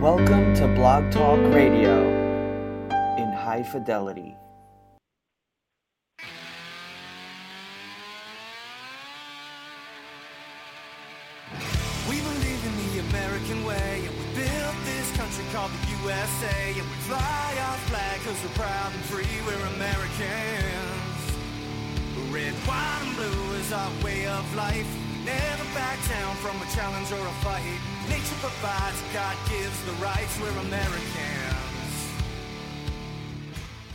Welcome to Blog Talk Radio in high fidelity. We believe in the American way, and we built this country called the USA, and we fly our flag because we're proud and free, we're Americans. Red, white, and blue is our way of life. Never back down from a challenge or a fight. Nature provides, God gives the rights, we're Americans.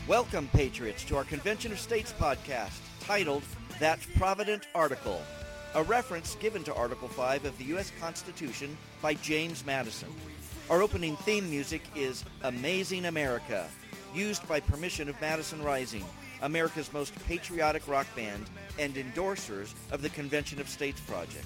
Welcome, Patriots, to our Convention of States podcast titled That Provident Article, a reference given to Article 5 of the U.S. Constitution by James Madison. Our opening theme music is Amazing America, used by permission of Madison Rising, America's most patriotic rock band and endorsers of the Convention of States project.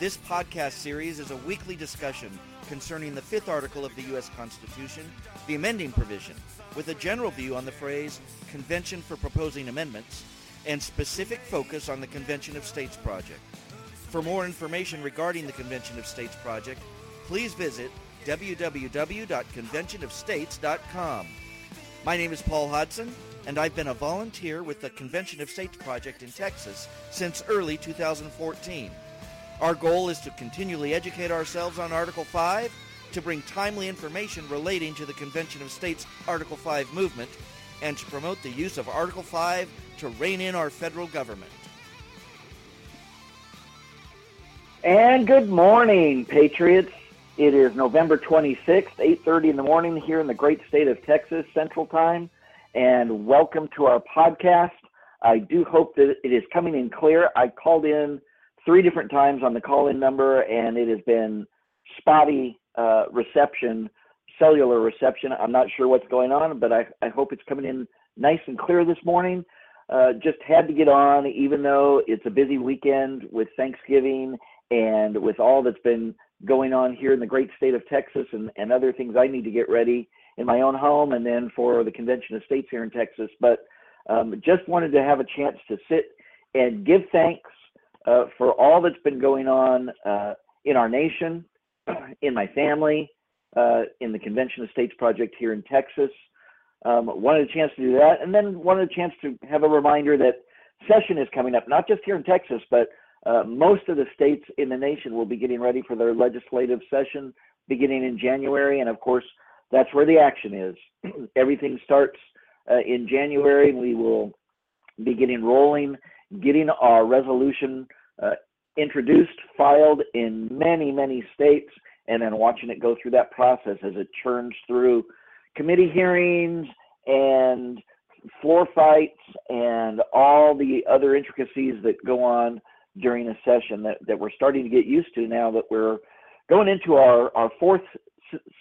This podcast series is a weekly discussion concerning the fifth article of the U.S. Constitution, the amending provision, with a general view on the phrase Convention for Proposing Amendments and specific focus on the Convention of States project. For more information regarding the Convention of States project, please visit www.conventionofstates.com. My name is Paul Hodson, and I've been a volunteer with the Convention of States project in Texas since early 2014. Our goal is to continually educate ourselves on Article 5, to bring timely information relating to the Convention of States Article 5 movement, and to promote the use of Article 5 to rein in our federal government. And good morning, Patriots. It is November 26th, 8:30 in the morning here in the great state of Texas Central Time, and welcome to our podcast. I do hope that it is coming in clear. I called in three different times on the call-in number, and it has been spotty uh, reception, cellular reception. I'm not sure what's going on, but I, I hope it's coming in nice and clear this morning. Uh, just had to get on, even though it's a busy weekend with Thanksgiving and with all that's been going on here in the great state of Texas and, and other things I need to get ready in my own home and then for the Convention of States here in Texas. But um, just wanted to have a chance to sit and give thanks uh, for all that's been going on uh, in our nation, in my family, uh, in the Convention of States project here in Texas. Um, wanted a chance to do that, and then wanted a chance to have a reminder that session is coming up, not just here in Texas, but uh, most of the states in the nation will be getting ready for their legislative session beginning in January, and of course, that's where the action is. Everything starts uh, in January. We will be getting rolling, getting our resolution uh, introduced, filed in many, many states, and then watching it go through that process as it churns through committee hearings and floor fights and all the other intricacies that go on during a session that, that we're starting to get used to now that we're going into our, our fourth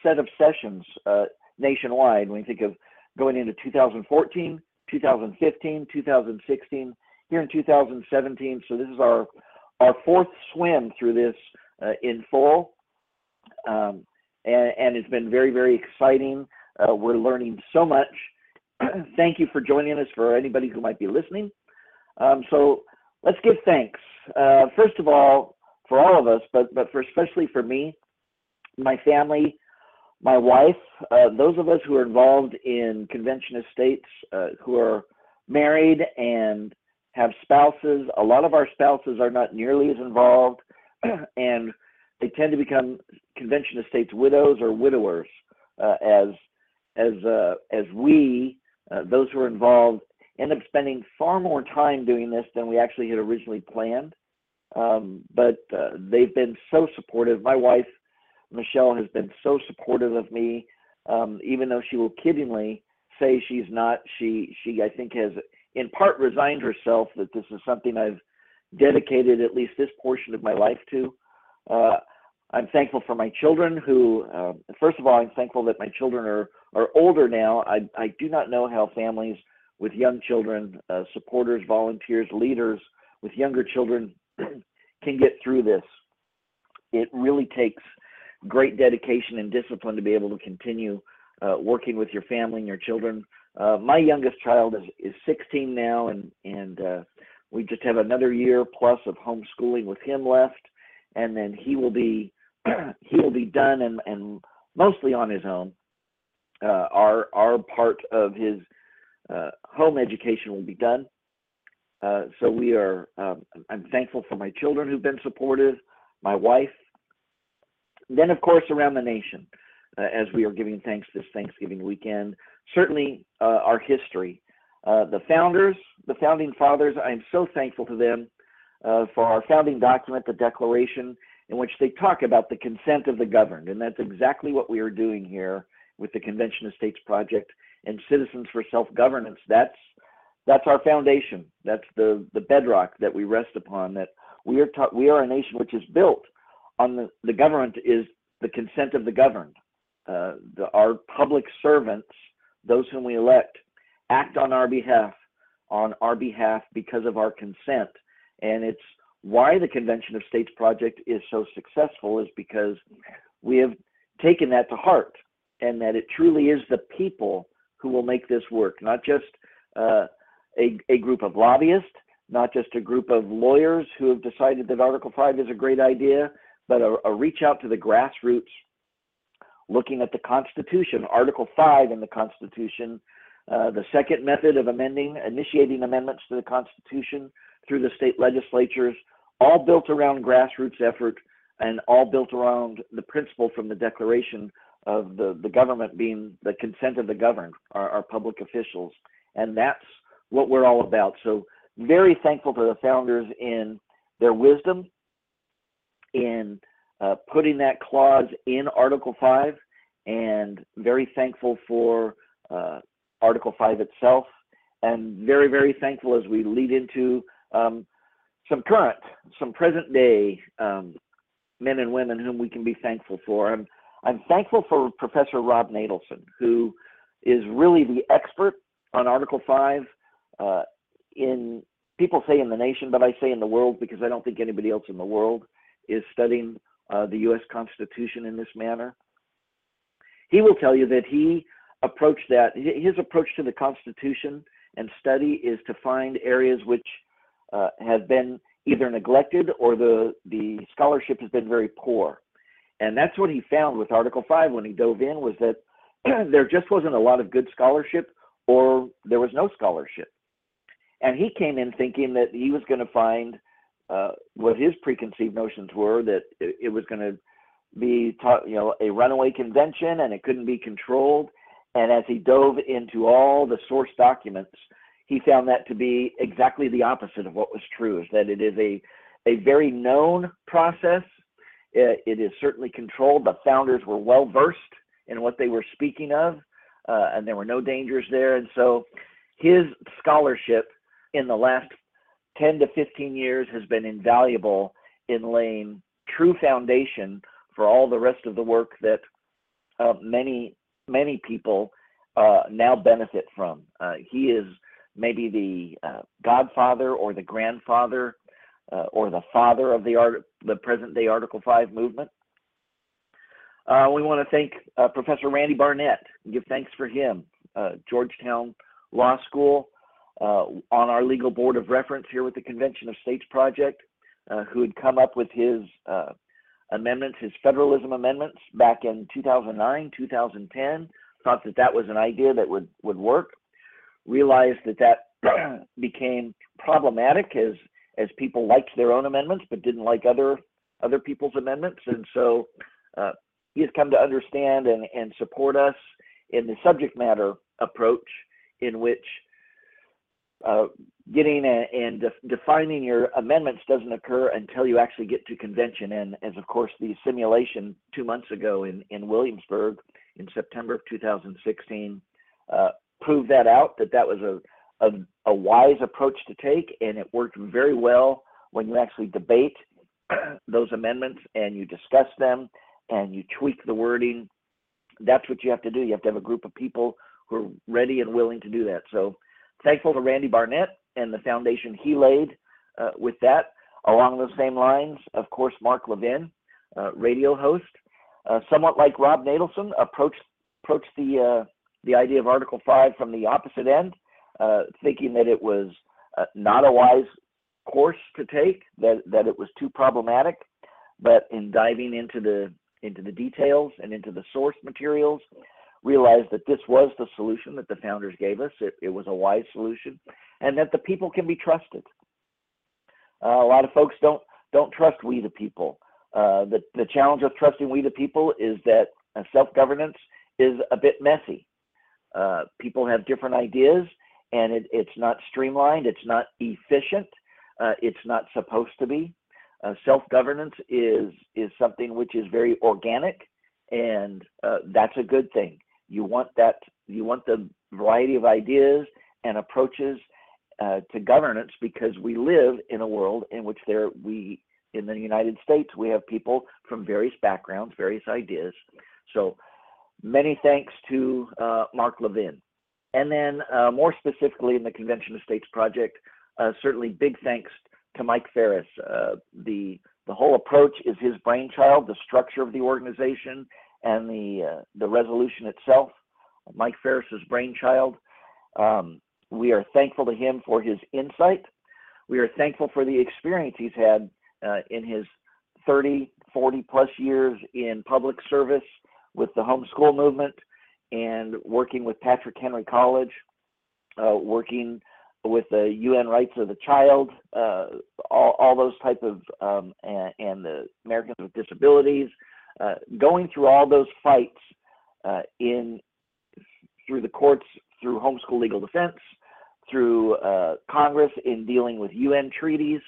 set of sessions uh, nationwide. When you think of going into 2014, 2015, 2016, here in 2017. So this is our our fourth swim through this uh, in full, um, and, and, it's been very very exciting. Uh, we're learning so much. Thank you for joining us. For anybody who might be listening, um, so let's give thanks. Uh, first of all, for all of us, but but for especially for me, my family, my wife, uh, those of us who are involved in Convention of States, uh, who are married and have spouses. A lot of our spouses are not nearly as involved, and they tend to become Convention of States widows or widowers uh, as as uh, as we, uh, those who are involved, end up spending far more time doing this than we actually had originally planned. Um, but uh, they've been so supportive. My wife, Michelle, has been so supportive of me, um, even though she will kiddingly say she's not. She she I think has in part resigned herself that this is something I've dedicated at least this portion of my life to. Uh, I'm thankful for my children who, uh, first of all, I'm thankful that my children are, are older now. I, I do not know how families with young children, uh, supporters, volunteers, leaders with younger children can get through this. It really takes great dedication and discipline to be able to continue uh, working with your family and your children uh, my youngest child is, is 16 now, and and uh, we just have another year plus of homeschooling with him left, and then he will be he will be done and and mostly on his own. Uh, our our part of his uh, home education will be done. Uh, so we are. Um, I'm thankful for my children who've been supportive, my wife. Then, of course, around the nation, uh, as we are giving thanks this Thanksgiving weekend. Certainly, uh, our history, uh, the founders, the founding fathers. I'm so thankful to them for our founding document, the Declaration, in which they talk about the consent of the governed, and that's exactly what we are doing here with the Convention of States Project and Citizens for Self-Governance. That's that's our foundation. That's the the bedrock that we rest upon. That we are ta- we are a nation which is built on the the government is the consent of the governed. Uh, the, our public servants, those whom we elect, act on our behalf on our behalf because of our consent, and it's why the Convention of States project is so successful is because we have taken that to heart, and that it truly is the people who will make this work, not just uh, a, a group of lobbyists, not just a group of lawyers who have decided that Article 5 is a great idea, but a, a reach out to the grassroots, looking at the Constitution, Article 5 in the Constitution, uh, the second method of amending, initiating amendments to the Constitution through the state legislatures, all built around grassroots effort and all built around the principle from the Declaration of the, the government being the consent of the governed, our, our public officials. And that's what we're all about. So, very thankful to the founders in their wisdom, in uh, putting that clause in Article 5, and very thankful for uh, Article 5 itself, and very, very thankful as we lead into um, some current, some present day um, men and women whom we can be thankful for. I'm I'm thankful for Professor Rob Natelson, who is really the expert on Article 5 uh, in, people say in the nation, but I say in the world because I don't think anybody else in the world is studying uh, the U.S. Constitution in this manner. He will tell you that he approached that, his approach to the Constitution and study is to find areas which uh, have been either neglected or the, the scholarship has been very poor. And that's what he found with Article 5 when he dove in was that there just wasn't a lot of good scholarship or there was no scholarship. And he came in thinking that he was going to find uh, what his preconceived notions were that it, it was going to be taught, you know, a runaway convention and it couldn't be controlled. And as he dove into all the source documents, he found that to be exactly the opposite of what was true, is that it is a, a very known process it, it is certainly controlled. The founders were well versed in what they were speaking of, uh, and there were no dangers there. And so his scholarship in the last 10 to 15 years has been invaluable in laying true foundation for all the rest of the work that uh, many many people uh, now benefit from. Uh, he is maybe the uh, godfather or the grandfather uh, or the father of the art, the present day Article 5 movement. Uh, we want to thank Professor Randy Barnett, give thanks for him, Georgetown Law School, on our legal board of reference here with the Convention of States Project, uh, who had come up with his amendments, his federalism amendments back in 2009, 2010, thought that that was an idea that would, would work, realized that that became problematic as as people liked their own amendments but didn't like other other people's amendments, and so uh, he has come to understand and, and support us in the subject matter approach in which uh, getting a, and de- defining your amendments doesn't occur until you actually get to convention. And as of course, the simulation two months ago in, in Williamsburg in September of 2016 uh, proved that out, that that was a, a, a wise approach to take, and it worked very well when you actually debate those amendments and you discuss them and you tweak the wording. That's what you have to do. You have to have a group of people who are ready and willing to do that. So thankful to Randy Barnett and the foundation he laid uh, with that. Along those same lines, of course, Mark Levin, uh, radio host, uh, somewhat like Rob Natelson, approached approached the uh, the idea of Article Five from the opposite end uh, thinking that it was uh, not a wise course to take, that, that it was too problematic. But in diving into the into the details and into the source materials, realized that this was the solution that the founders gave us. It, it was a wise solution, and that the people can be trusted. Uh, a lot of folks don't don't trust we the people. Uh, the the challenge of trusting we the people is that uh, self governance is a bit messy. Uh, people have different ideas, and it, it's not streamlined. It's not efficient. Uh, it's not supposed to be. Uh, self governance is is something which is very organic, and that's a good thing. You want that. You want the variety of ideas and approaches uh, to governance because we live in a world in which there we in the United States we have people from various backgrounds, various ideas. So many thanks to uh, Mark Levin, and then uh, more specifically in the Convention of States project, uh, certainly big thanks to Mike Farris. Uh, the the whole approach is his brainchild. The structure of the organization and the the resolution itself, Mike Farris's brainchild. Um, we are thankful to him for his insight. We are thankful for the experience he's had uh, in his 30, 40 plus years in public service with the homeschool movement and working with Patrick Henry College, uh, working with the UN Rights of the Child, uh, all, all those type of, um, and, and, the Americans with Disabilities, uh, going through all those fights uh, in through the courts, through homeschool legal defense, through uh, Congress in dealing with UN treaties,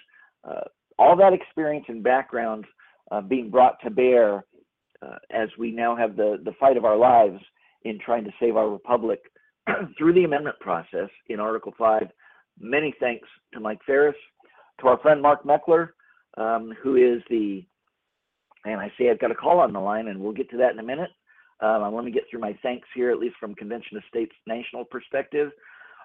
uh, all that experience and background uh, being brought to bear uh, as we now have the, the fight of our lives in trying to save our republic through the amendment process in Article 5. Many thanks to Mike Farris, to our friend Mark Meckler, um, who is the, and I say I've got a call on the line, and we'll get to that in a minute. Um, I want to get through my thanks here, at least from Convention of States national perspective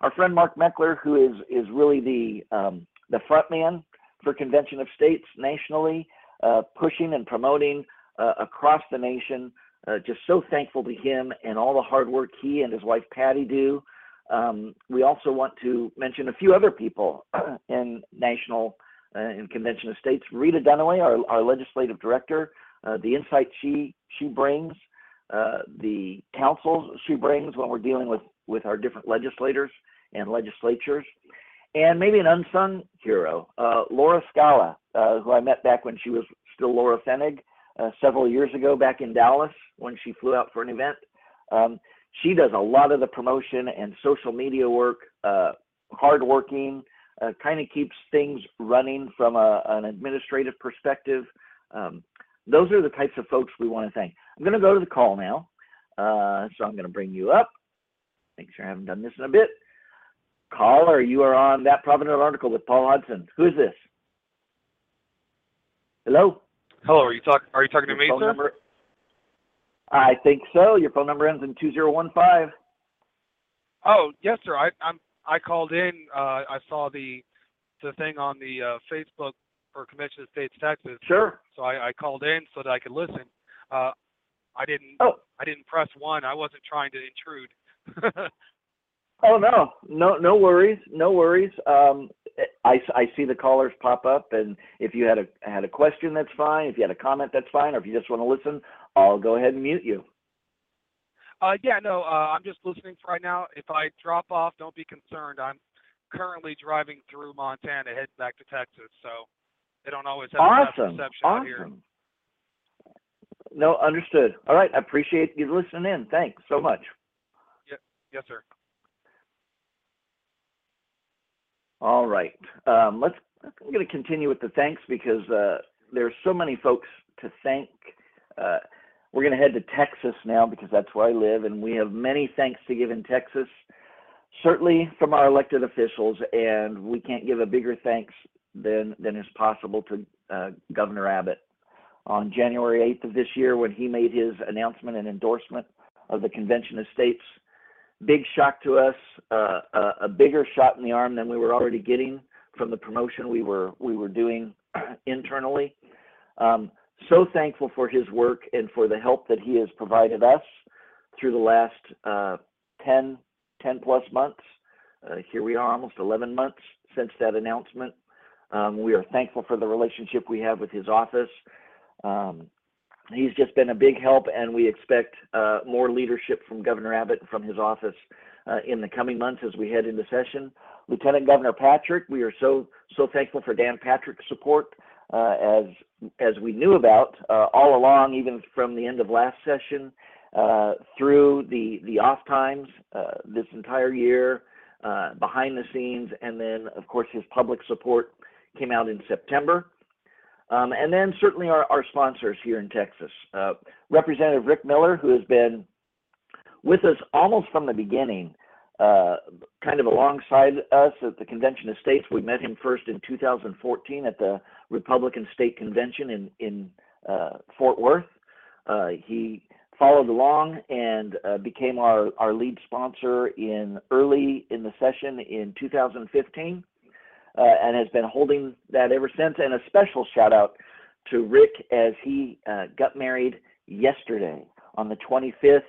our friend Mark Meckler, who is is really the um, the front man for Convention of States nationally, uh, pushing and promoting uh, across the nation. Uh, just so thankful to him and all the hard work he and his wife Patty do. Um, we also want to mention a few other people in national uh, in Convention of States. Rita Dunaway, our, our legislative director, uh, the insight she she brings, uh, the counsel she brings when we're dealing with with our different legislators and legislatures. And maybe an unsung hero, uh, Laura Scala, uh, who I met back when she was still Laura Fenig uh, several years ago back in Dallas when she flew out for an event. Um, she does a lot of the promotion and social media work, hardworking, kind of keeps things running from a, an administrative perspective. Um, those are the types of folks we want to thank. I'm going to go to the call now. Uh, so I'm going to bring you up. Make sure I haven't done this in a bit. Caller, you are on that Provident article with Paul Hodson. Who is this? Hello. Hello. Are you talking? Are you talking Your to me, sir? Number, I think so. Your phone number ends in two zero one five. Oh yes, sir. I I'm I called in. Uh, I saw the the thing on the uh, Facebook for Commission of States, Texas. Sure. So I, I called in so that I could listen. Uh, I didn't. Oh. I didn't press one. I wasn't trying to intrude. Oh no, no, no worries, no worries. Um, I, I see the callers pop up, and if you had a had a question, that's fine. If you had a comment, that's fine. Or if you just want to listen, I'll go ahead and mute you. Uh, yeah, no, uh, I'm just listening for right now. If I drop off, don't be concerned. I'm currently driving through Montana, heading back to Texas, so they don't always have awesome. the reception awesome. out here. No, understood. All right, I appreciate you listening in. Thanks so much. Yeah, yes, sir. All right. Um, let's. I'm going to continue with the thanks because uh, there's so many folks to thank. Uh, we're going to head to Texas now because that's where I live, and we have many thanks to give in Texas. Certainly from our elected officials, and we can't give a bigger thanks than than is possible to uh, Governor Abbott. On January 8th of this year, when he made his announcement and endorsement of the Convention of States big shock to us, uh, a, a, bigger shot in the arm than we were already getting from the promotion we were we were doing internally. Um, so thankful for his work and for the help that he has provided us through the last uh, 10, 10 plus months. Uh, here we are, almost 11 months since that announcement. Um, we are thankful for the relationship we have with his office. Um, he's just been a big help, and we expect uh, more leadership from Governor Abbott and from his office uh, in the coming months as we head into session. Lieutenant Governor Patrick, we are so so thankful for Dan Patrick's support uh, as as we knew about uh, all along, even from the end of last session uh, through the the off times uh, this entire year, behind the scenes, and then of course his public support came out in September. Um, and then certainly our, our sponsors here in Texas. Uh, Representative Rick Miller, who has been with us almost from the beginning, uh, kind of alongside us at the Convention of States. We met him first in 2014 at the Republican State Convention in, in uh, Fort Worth. Uh, he followed along and uh, became our, our lead sponsor in early in the session in 2015 uh, and has been holding that ever since. And a special shout out to Rick as he got married yesterday on the 25th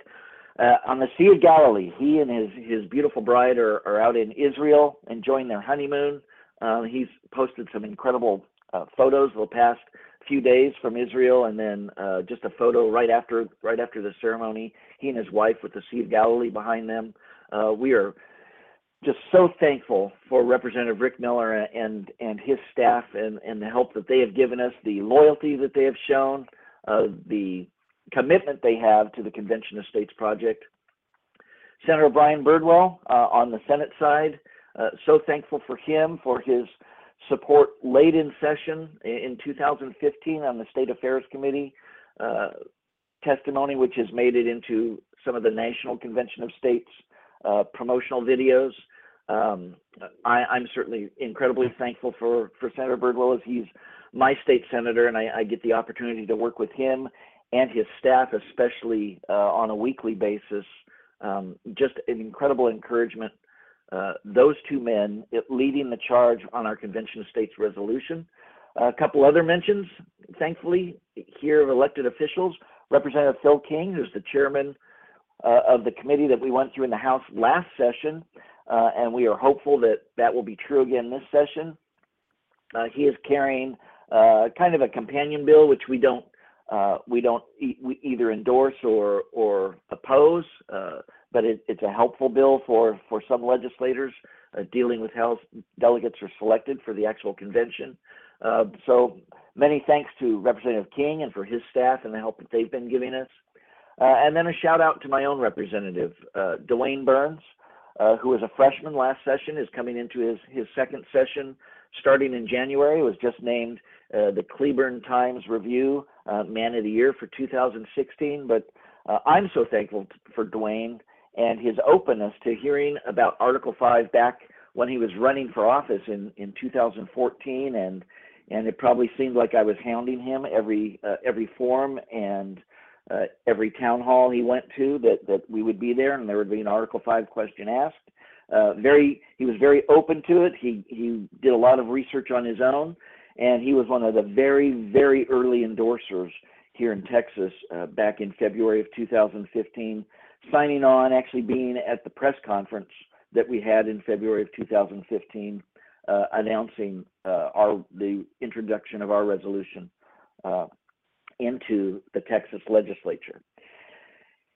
uh, on the Sea of Galilee. He and his his beautiful bride are, are out in Israel enjoying their honeymoon. Uh, he's posted some incredible uh, photos the past few days from Israel, and then uh, just a photo right after right after the ceremony. He and his wife with the Sea of Galilee behind them. Uh, we are just so thankful for Representative Rick Miller and and his staff and and the help that they have given us, the loyalty that they have shown, uh, the commitment they have to the Convention of States project. Senator Brian Birdwell uh, on the Senate side, uh, so thankful for him for his support late in session in 2015 on the State Affairs Committee uh, testimony, which has made it into some of the National Convention of States uh, promotional videos. Um, I, am certainly incredibly thankful for, for Senator Birdwell as he's my state senator, and I, I, get the opportunity to work with him and his staff, especially uh, on a weekly basis. Um, just an incredible encouragement. Uh, those two men leading the charge on our Convention of States resolution. a couple other mentions, thankfully, here of elected officials. Representative Phil King, who's the chairman uh, of the committee that we went through in the House last session, uh, and we are hopeful that that will be true again this session. Uh, he is carrying uh, kind of a companion bill, which we don't uh, we don't e we either endorse or or oppose, uh, but it, it's a helpful bill for for some legislators dealing with how delegates are selected for the actual convention. so many thanks to Representative King and for his staff and the help that they've been giving us. Uh, and then a shout out to my own representative, uh, DeWayne Burns, uh, who was a freshman last session, is coming into his, his second session starting in January, was just named uh, the Cleburne Times Review uh, Man of the Year for 2016. But uh, I'm so thankful for DeWayne and his openness to hearing about Article 5 back when he was running for office in, in 2014. And, and it probably seemed like I was hounding him every, every forum and uh, every town hall he went to that that we would be there and there would be an Article Five question asked. Uh, very, he was very open to it. He he did a lot of research on his own, and he was one of the very very early endorsers here in Texas uh, back in February of 2015, signing on, actually being at the press conference that we had in February of 2015, uh, announcing uh, our the introduction of our resolution. Uh, into the Texas legislature.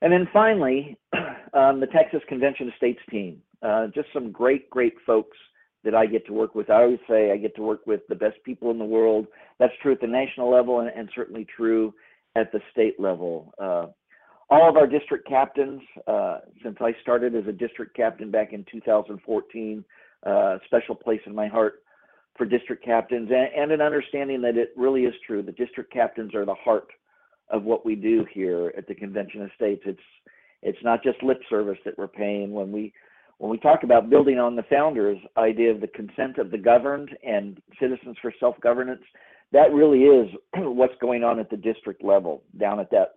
And then finally, um, the Texas Convention of States team. Uh, just some great, great folks that I get to work with. I always say I get to work with the best people in the world. That's true at the national level and, and certainly true at the state level. Uh, all of our district captains, uh, since I started as a district captain back in 2014, uh, special place in my heart for district captains and, and an understanding that it really is true. The district captains are the heart of what we do here at the Convention of States. It's it's not just lip service that we're paying when we when we talk about building on the founders idea of the consent of the governed and citizens for self-governance that really is what's going on at the district level down at that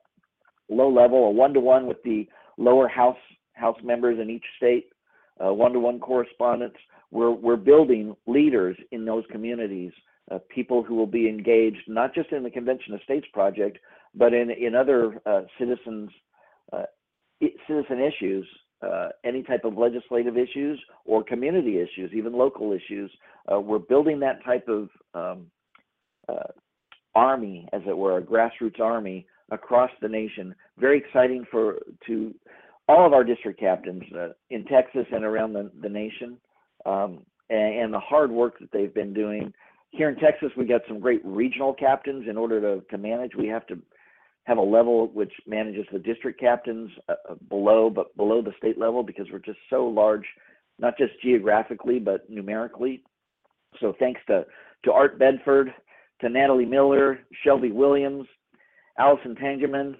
low level a one-to-one with the lower house house members in each state uh, one-to-one correspondence we're, we're building leaders in those communities, uh, people who will be engaged not just in the Convention of States project, but in, in other uh, citizens, uh, citizen issues, uh, any type of legislative issues or community issues, even local issues. Uh, we're building that type of um, uh, army, as it were, a grassroots army across the nation. Very exciting for to all of our district captains uh, in Texas and around the, the nation, um, and, and, the hard work that they've been doing. Here in Texas, we got some great regional captains. In order to, to manage, we have to have a level which manages the district captains uh, uh, below, but below the state level because we're just so large, not just geographically but numerically. So thanks to to Art Bedford, to Natalie Miller, Shelby Williams, Allison Tangerman,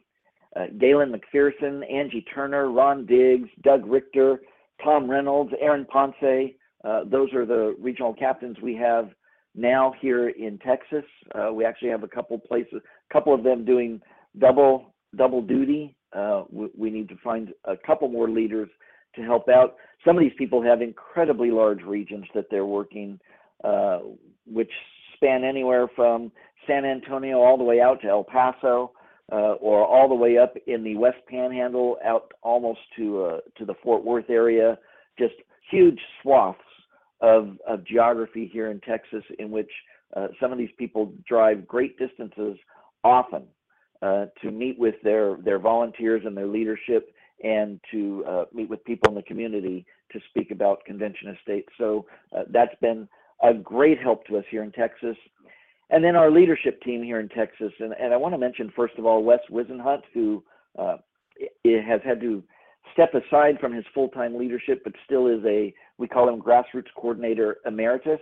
uh, Galen McPherson, Angie Turner, Ron Diggs, Doug Richter, Tom Reynolds, Aaron Ponce. Uh, those are the regional captains we have now here in Texas. Uh, we actually have a couple places, a couple of them doing double double duty. Uh, we, we, need to find a couple more leaders to help out. Some of these people have incredibly large regions that they're working, uh, which span anywhere from San Antonio all the way out to El Paso, uh, or all the way up in the West Panhandle out almost to uh, to the Fort Worth area. Just huge swaths of of geography here in Texas, in which uh, some of these people drive great distances often uh, to meet with their their volunteers and their leadership and to uh, meet with people in the community to speak about Convention of States. So uh, that's been a great help to us here in Texas. And then our leadership team here in Texas, and, and I want to mention first of all Wes Wisenhunt, who uh, has had to step aside from his full-time leadership, but still is a we call him grassroots coordinator emeritus.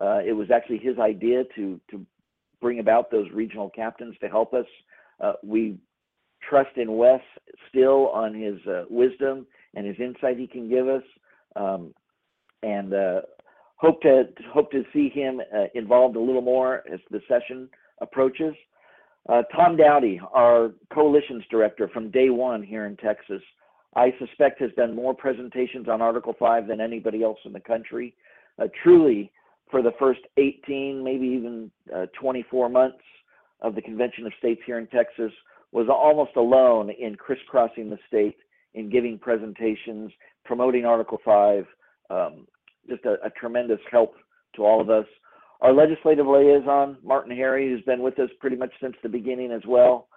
Uh, it was actually his idea to to bring about those regional captains to help us uh, we trust in Wes still on his uh, wisdom and his insight he can give us, um, and uh, hope to hope to see him uh, involved a little more as the session approaches. Uh, Tom Dowdy, our coalitions director from day one here in Texas, I suspect has done more presentations on Article 5 than anybody else in the country. Uh, truly, for the first 18, maybe even 24 months, of the Convention of States here in Texas was almost alone in crisscrossing the state in giving presentations, promoting Article 5, um, just a, a, tremendous help to all of us. Our legislative liaison, Martin Harry, who's been with us pretty much since the beginning as well,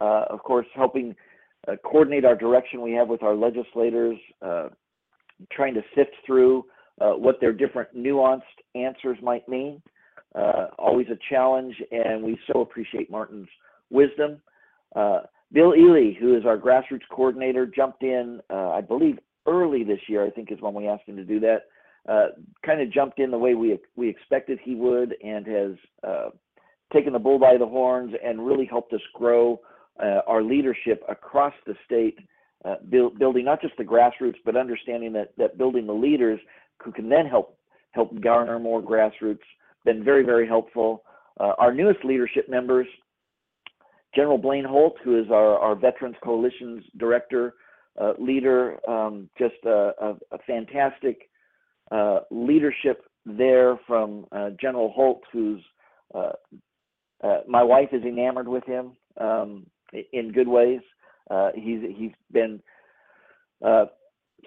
uh, of course, helping uh, coordinate our direction we have with our legislators, uh, trying to sift through uh, what their different nuanced answers might mean always a challenge, and we so appreciate Martin's wisdom. Uh, Bill Ely, who is our grassroots coordinator, jumped in, uh, I believe, early this year. I think is when we asked him to do that. Uh, kind of jumped in the way we we expected he would, and has uh, taken the bull by the horns and really helped us grow uh, our leadership across the state. Build, building not just the grassroots, but understanding that that building the leaders who can then help help garner more grassroots been very, very helpful. Uh, our newest leadership members, General Blaine Holt, who is our, our Veterans Coalition's director, uh, leader, um, just a, a, a fantastic uh, leadership there from uh, General Holt, who's uh, uh, my wife is enamored with him um, in good ways. he's he's been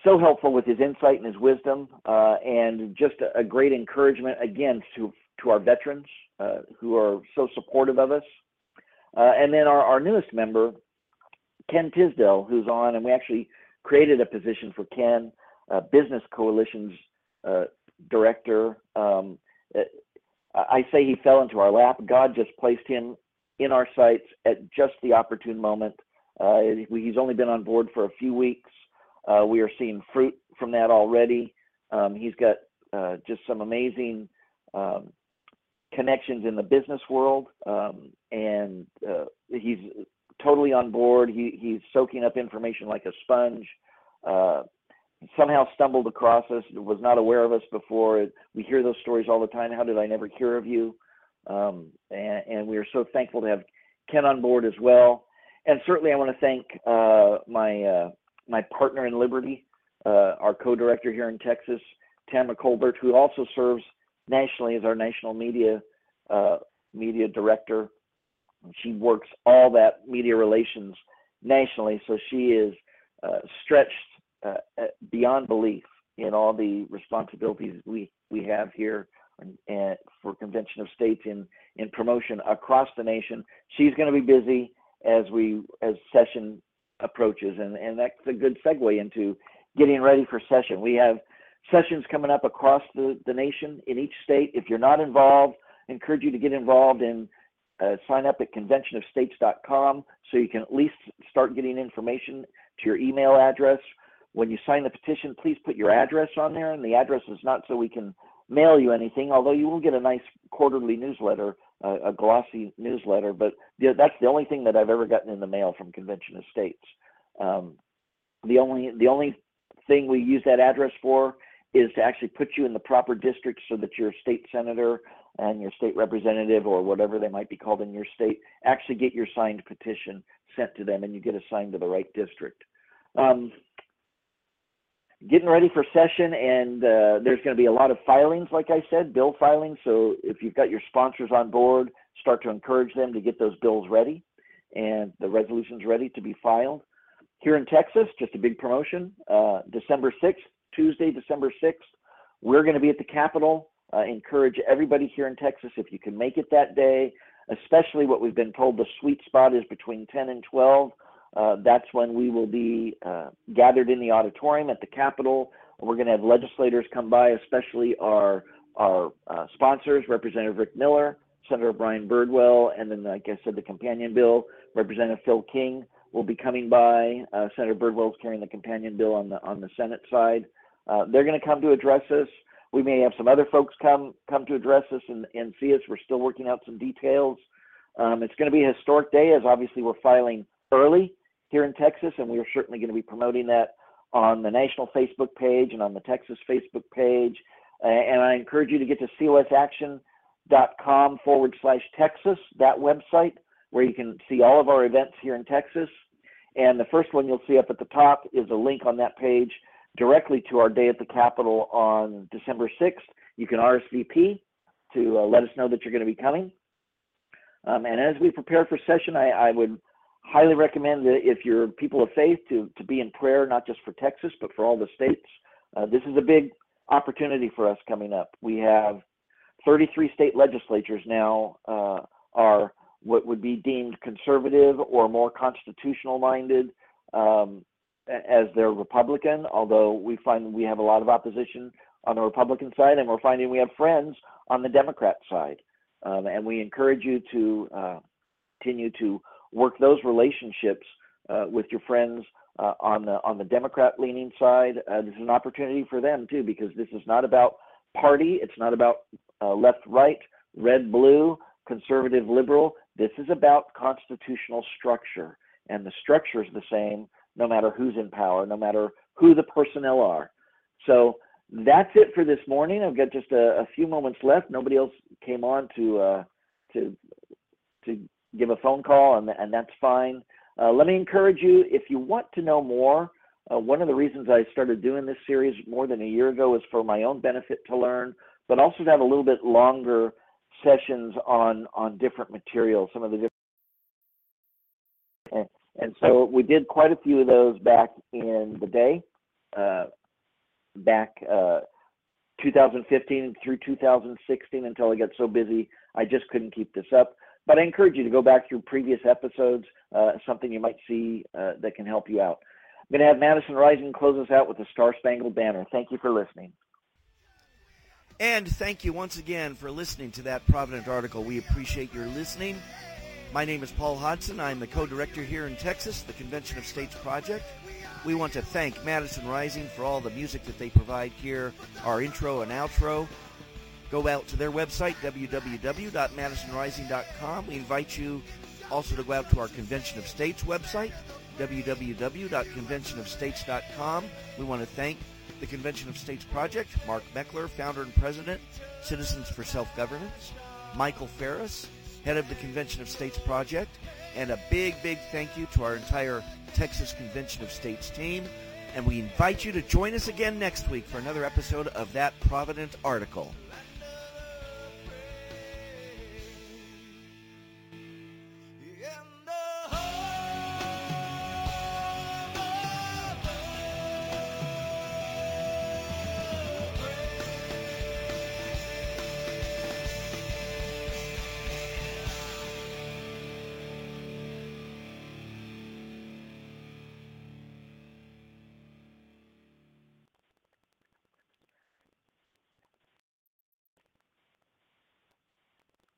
so helpful with his insight and his wisdom, uh, and just a, a, great encouragement again to to our veterans uh, who are so supportive of us. Uh, and then our, our newest member, Ken Tisdale, who's on, and we actually created a position for Ken, uh, Business Coalition's uh, director. Um, I say he fell into our lap. God just placed him in our sights at just the opportune moment. Uh, he's only been on board for a few weeks. Uh, we are seeing fruit from that already. Um, he's got just some amazing um, connections in the business world, um, and uh, he's totally on board. He, he's soaking up information like a sponge. Uh, somehow stumbled across us, was not aware of us before. We hear those stories all the time. How did I never hear of you? Um, and, and, we are so thankful to have Ken on board as well. And certainly, I want to thank uh, my uh, my partner in Liberty, uh, our co-director here in Texas, Tamara Colbert, who also serves nationally as our national media uh, media director. She works all that media relations nationally, so she is uh, stretched uh, beyond belief in all the responsibilities we we have here and for Convention of States in in promotion across the nation. She's going to be busy, as we as session approaches, and and that's a good segue into getting ready for session. We have sessions coming up across the, the nation in each state. If you're not involved, I encourage you to get involved and uh, sign up at conventionofstates.com so you can at least start getting information to your email address. When you sign the petition, please put your address on there, and the address is not so we can mail you anything, although you will get a nice quarterly newsletter, uh, a glossy newsletter. But that's the only thing that I've ever gotten in the mail from Convention of States. Um, the only the only thing we use that address for is to actually put you in the proper district so that your state senator and your state representative or whatever they might be called in your state actually get your signed petition sent to them and you get assigned to the right district. Um, getting ready for session and uh, there's going to be a lot of filings like i said bill filings. So if you've got your sponsors on board start to encourage them to get those bills ready and the resolutions ready to be filed. Here in texas just a big promotion uh, december 6th tuesday december 6th we're going to be at the capitol. Uh, encourage everybody here in texas if you can make it that day especially what we've been told the sweet spot is between 10 and 12 uh, that's when we will be uh, gathered in the auditorium at the Capitol. We're going to have legislators come by, especially our our uh, sponsors, Representative Rick Miller, Senator Brian Birdwell, and then, like I said, the companion bill, Representative Phil King will be coming by. Uh, Senator Birdwell is carrying the companion bill on the on the Senate side. Uh, they're going to come to address us. We may have some other folks come come to address us and, and see us. We're still working out some details. Um, it's going to be a historic day, as obviously we're filing early here in Texas, and we are certainly going to be promoting that on the national Facebook page and on the Texas Facebook page. And I encourage you to get to cosaction.com forward slash Texas, that website, where you can see all of our events here in Texas. And the first one you'll see up at the top is a link on that page directly to our day at the Capitol on December 6th. You can RSVP to uh, let us know that you're going to be coming. Um, and as we prepare for session, I, I would highly recommend that if you're people of faith to, to be in prayer, not just for Texas, but for all the states. Uh, this is a big opportunity for us coming up. We have 33 state legislatures now uh, are what would be deemed conservative or more constitutional minded um, as they're Republican, although we find we have a lot of opposition on the Republican side, and we're finding we have friends on the Democrat side. Um, and we encourage you to uh, continue to work those relationships uh, with your friends uh, on the on the Democrat leaning side. Uh, this is an opportunity for them too, because this is not about party. It's not about uh, left, right, red, blue, conservative, liberal. This is about constitutional structure, and the structure is the same no matter who's in power, no matter who the personnel are. So that's it for this morning. I've got just a, a few moments left. Nobody else came on to uh, to to give a phone call, and, and that's fine. Uh, let me encourage you if you want to know more. Uh, one of the reasons I started doing this series more than a year ago is for my own benefit to learn, but also to have a little bit longer sessions on on different materials, some of the different. And, and so we did quite a few of those back in the day, uh, back uh, 2015 through 2016 until I got so busy I just couldn't keep this up. But I encourage you to go back through previous episodes, uh, something you might see uh, that can help you out. I'm going to have Madison Rising close us out with the Star Spangled Banner. Thank you for listening. And thank you once again for listening to that Provident article. We appreciate your listening. My name is Paul Hodson. I'm the co-director here in Texas, the Convention of States Project. We want to thank Madison Rising for all the music that they provide here, our intro and outro. Go out to their website, www.madisonrising.com. We invite you also to go out to our Convention of States website, www.conventionofstates.com. We want to thank the Convention of States Project, Mark Meckler, founder and president, Citizens for Self-Governance, Michael Farris, head of the Convention of States Project, and a big, big thank you to our entire Texas Convention of States team. And we invite you to join us again next week for another episode of That Provident Article.